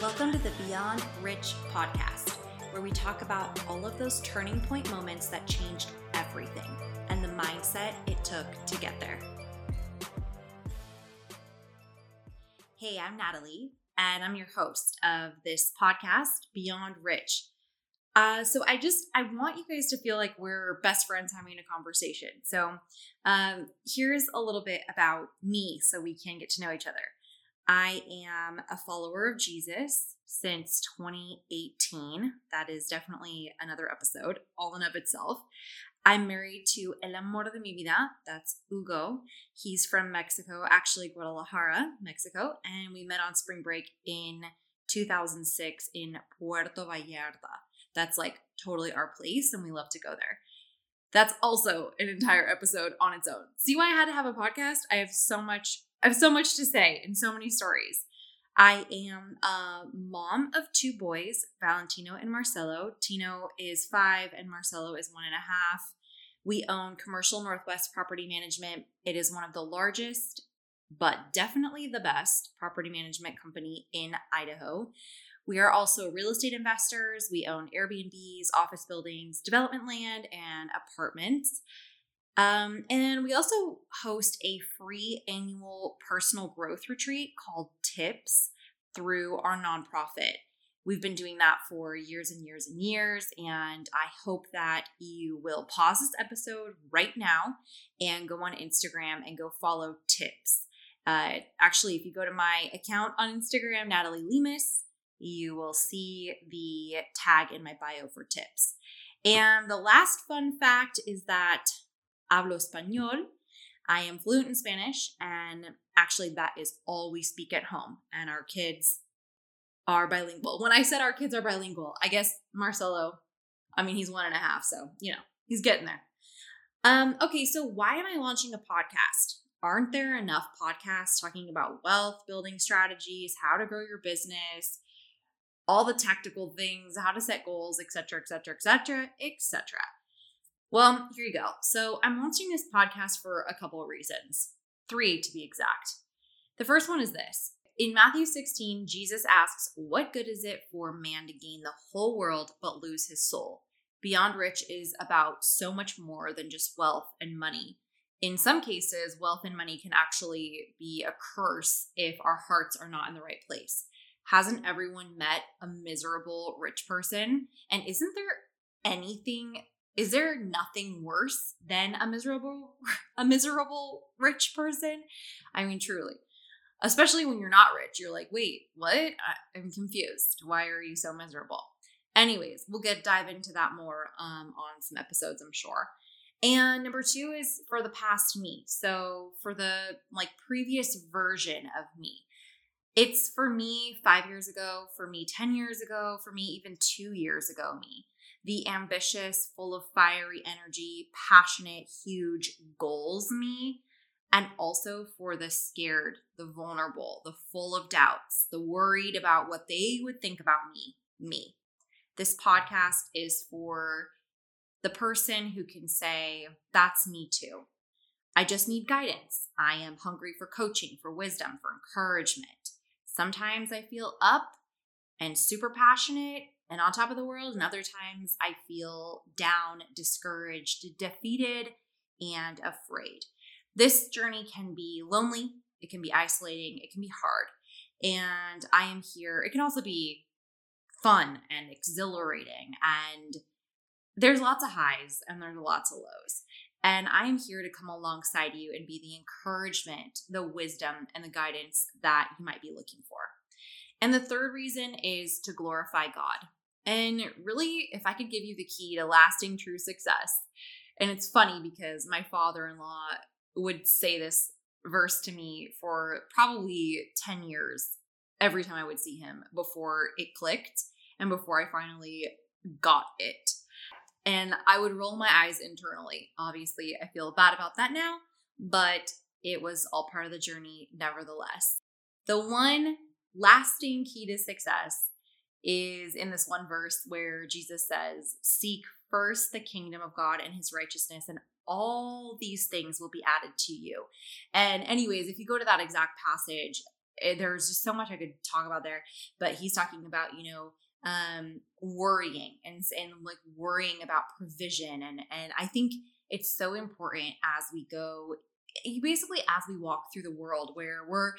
Welcome to the Beyond Rich podcast, where we talk about all of those turning point moments that changed everything and the mindset it took to get there. Hey, I'm Natalie, and I'm your host of this podcast, Beyond Rich. Uh, so I just I want you guys to feel like we're best friends having a conversation. So um, here's a little bit about me, so we can get to know each other. I am a follower of Jesus since 2018. That is definitely another episode, all in of itself. I'm married to El Amor de mi Vida. That's Hugo. He's from Mexico, actually Guadalajara, Mexico, and we met on spring break in 2006 in Puerto Vallarta. That's like totally our place, and we love to go there. That's also an entire episode on its own. See why I had to have a podcast? I have so much I have so much to say and so many stories. I am a mom of two boys, Valentino and Marcelo. Tino is five and Marcelo is one and a half. We own Commercial Northwest Property Management. It is one of the largest, but definitely the best property management company in Idaho. We are also real estate investors. We own Airbnbs, office buildings, development land, and apartments. Um, and we also host a free annual personal growth retreat called TIPPS through our nonprofit. We've been doing that for years and years and years. And I hope that you will pause this episode right now and go on Instagram and go follow TIPPS. Uh, actually, if you go to my account on Instagram, Natalie Lemas, you will see the tag in my bio for TIPPS. And the last fun fact is that hablo español. I am fluent in Spanish, and actually, that is all we speak at home. And our kids are bilingual. When I said our kids are bilingual, I guess Marcelo, I mean, he's one and a half, so, you know, he's getting there. Um, okay, so why am I launching a podcast? Aren't there enough podcasts talking about wealth building strategies, how to grow your business, all the tactical things, how to set goals, etc., etc., etc., etc.? Well, here you go. So I'm launching this podcast for a couple of reasons, three to be exact. The first one is this. In Matthew 16, Jesus asks, What good is it for man to gain the whole world but lose his soul? Beyond Rich is about so much more than just wealth and money. In some cases, wealth and money can actually be a curse if our hearts are not in the right place. Hasn't everyone met a miserable rich person? And isn't there anything is there nothing worse than a miserable a miserable rich person? I mean truly. Especially when you're not rich you're like wait what? I'm confused. Why are you so miserable? Anyways we'll get dive into that more um, on some episodes i'm sure. And number two is for the past me. So for the like previous version of me it's for me five years ago for me 10 years ago for me even two years ago me the ambitious, full of fiery energy, passionate, huge goals me, and also for the scared, the vulnerable, the full of doubts, the worried about what they would think about me, me. This podcast is for the person who can say, That's me too. I just need guidance. I am hungry for coaching, for wisdom, for encouragement. Sometimes I feel up and super passionate, and on top of the world. And other times I feel down, discouraged, defeated, and afraid. This journey can be lonely, it can be isolating, it can be hard. And I am here. It can also be fun and exhilarating. And there's lots of highs and there's lots of lows. And I am here to come alongside you and be the encouragement, the wisdom, and the guidance that you might be looking for. And the third reason is to glorify God. And really, if I could give you the key to lasting true success, and it's funny because my father in law would say this verse to me for probably 10 years every time I would see him before it clicked and before I finally got it. And I would roll my eyes internally. Obviously, I feel bad about that now, but it was all part of the journey nevertheless. The one lasting key to success is in this one verse where Jesus says, Seek first the kingdom of God and his righteousness, and all these things will be added to you. And, anyways, if you go to that exact passage, eh, there's just so much I could talk about there. But he's talking about, you know, um, worrying and and like worrying about provision and and I think it's so important as we go eh, basically as we walk through the world where we're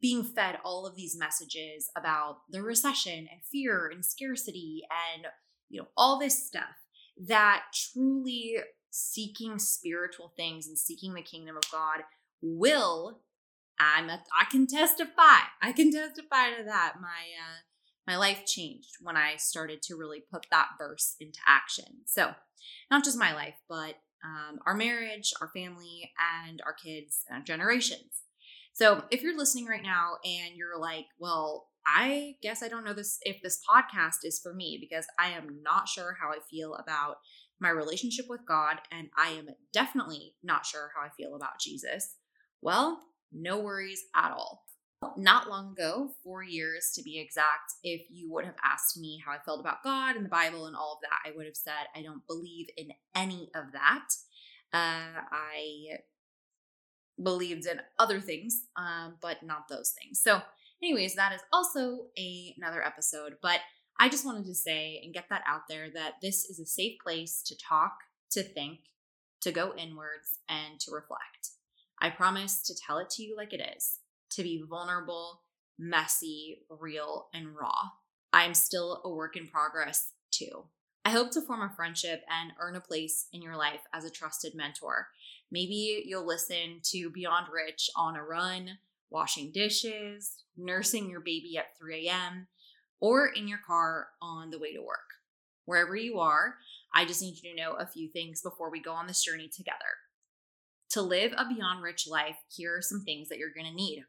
being fed all of these messages about the recession and fear and scarcity and you know all this stuff that truly seeking spiritual things and seeking the kingdom of God will I'm a, I can testify. I can testify to that. My uh my life changed when I started to really put that verse into action. So, not just my life, but um, our marriage, our family, and our kids and generations. So, if you're listening right now and you're like, well, I guess I don't know this if this podcast is for me because I am not sure how I feel about my relationship with God and I am definitely not sure how I feel about Jesus. Well, no worries at all. Not long ago, four years to be exact, if you would have asked me how I felt about God and the Bible and all of that, I would have said, I don't believe in any of that. Uh, I believed in other things, um, but not those things. So, anyways, that is also a, another episode. But I just wanted to say and get that out there that this is a safe place to talk, to think, to go inwards, and to reflect. I promise to tell it to you like it is, to be vulnerable, messy, real, and raw. I'm still a work in progress too. I hope to form a friendship and earn a place in your life as a trusted mentor. Maybe you'll listen to Beyond Rich on a run, washing dishes, nursing your baby at 3 a.m., or in your car on the way to work. Wherever you are, I just need you to know a few things before we go on this journey together. To live a beyond rich life, here are some things that you're going to need.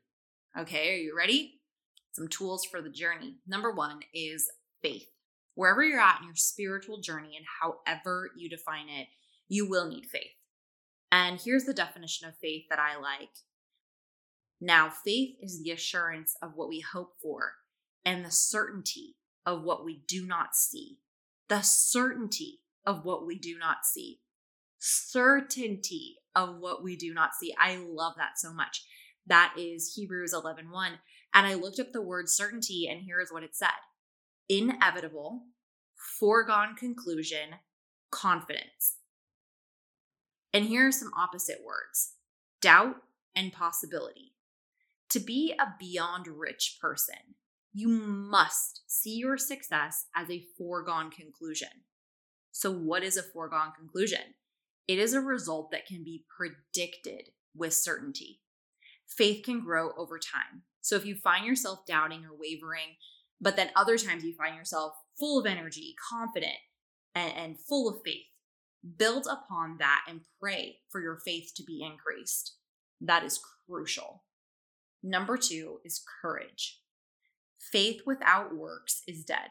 Okay, are you ready? Some tools for the journey. Number one is faith. Wherever you're at in your spiritual journey and however you define it, you will need faith. And here's the definition of faith that I like. Now, faith is the assurance of what we hope for and the certainty of what we do not see. The certainty of what we do not see. Certainty of what we do not see. I love that so much. That is Hebrews 11 1. And I looked up the word certainty, and here's what it said inevitable, foregone conclusion, confidence. And here are some opposite words doubt and possibility. To be a beyond rich person, you must see your success as a foregone conclusion. So, what is a foregone conclusion? It is a result that can be predicted with certainty. Faith can grow over time. So if you find yourself doubting or wavering, but then other times you find yourself full of energy, confident, and, and full of faith, build upon that and pray for your faith to be increased. That is crucial. Number two is courage. Faith without works is dead.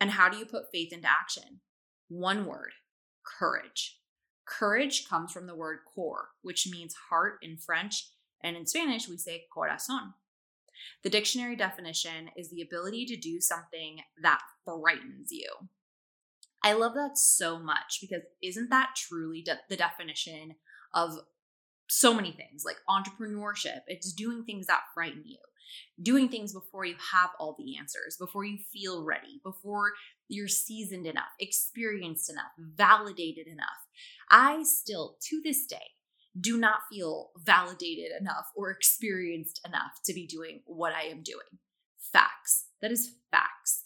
And how do you put faith into action? One word courage. Courage comes from the word cor, which means heart in French, and in Spanish we say corazon. The dictionary definition is the ability to do something that frightens you. I love that so much because isn't that truly de- the definition of so many things like entrepreneurship? It's doing things that frighten you, doing things before you have all the answers, before you feel ready, before you're seasoned enough, experienced enough, validated enough. I still, to this day, do not feel validated enough or experienced enough to be doing what I am doing. Facts. That is facts.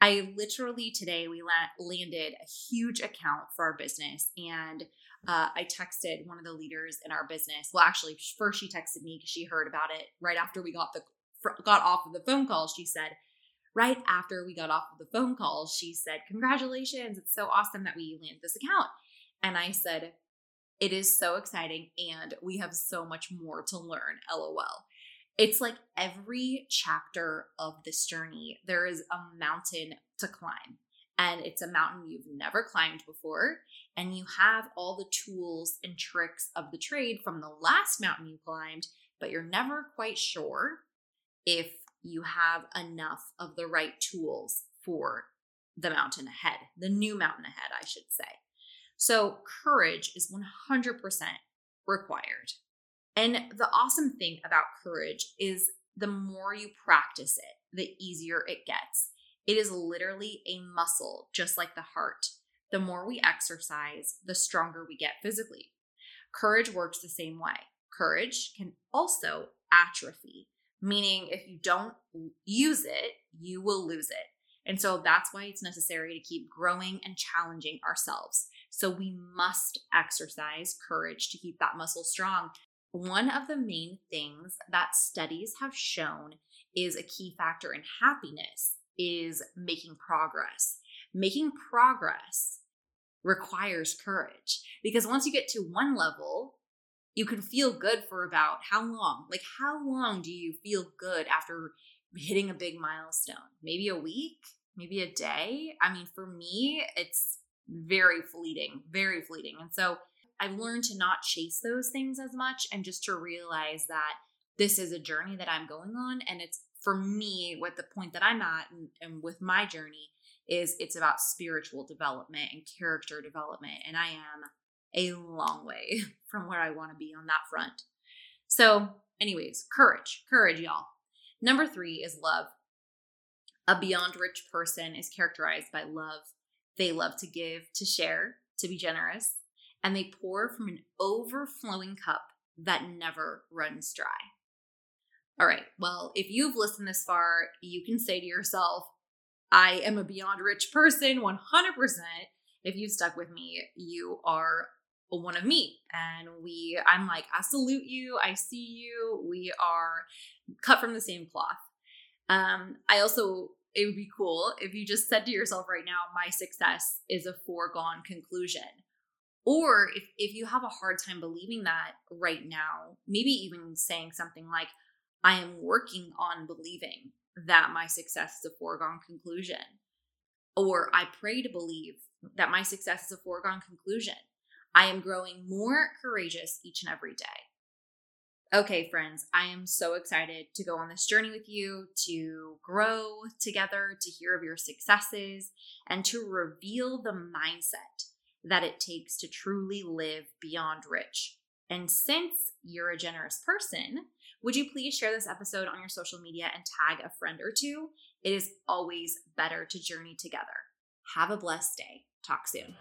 I literally today we landed a huge account for our business and uh, I texted one of the leaders in our business. Well, actually, first she texted me because she heard about it right after we got the got off of the phone call. She said, right after we got off of the phone call, she said, "Congratulations! It's so awesome that we landed this account." And I said, It is so exciting and we have so much more to learn. LOL. It's like every chapter of this journey, there is a mountain to climb. And it's a mountain you've never climbed before. And you have all the tools and tricks of the trade from the last mountain you climbed, but you're never quite sure if you have enough of the right tools for the mountain ahead, the new mountain ahead, I should say. So, courage is 100% required. And the awesome thing about courage is the more you practice it, the easier it gets. It is literally a muscle, just like the heart. The more we exercise, the stronger we get physically. Courage works the same way. Courage can also atrophy, meaning if you don't use it, you will lose it. And so that's why it's necessary to keep growing and challenging ourselves. So we must exercise courage to keep that muscle strong. One of the main things that studies have shown is a key factor in happiness is making progress. Making progress requires courage because once you get to one level, you can feel good for about how long? Like, how long do you feel good after hitting a big milestone? Maybe a week, maybe a day. I mean, for me, it's very fleeting, very fleeting. And so I've learned to not chase those things as much and just to realize that this is a journey that I'm going on. And it's for me, what the point that I'm at and, and with my journey is it's about spiritual development and character development. And I am a long way from where I want to be on that front. So, anyways, courage, courage, y'all. Number three is love. A beyond rich person is characterized by love. They love to give, to share, to be generous, and they pour from an overflowing cup that never runs dry. All right, well, if you've listened this far, you can say to yourself, I am a beyond rich person 100%. If you've stuck with me, you are one of me. And we, I'm like, I salute you. I see you. We are cut from the same cloth. Um, I also, it would be cool if you just said to yourself right now, my success is a foregone conclusion. Or if, if you have a hard time believing that right now, maybe even saying something like, I am working on believing that my success is a foregone conclusion. Or I pray to believe that my success is a foregone conclusion. I am growing more courageous each and every day. Okay, friends, I am so excited to go on this journey with you, to grow together, to hear of your successes, and to reveal the mindset that it takes to truly live beyond rich. And since you're a generous person, would you please share this episode on your social media and tag a friend or two? It is always better to journey together. Have a blessed day. Talk soon.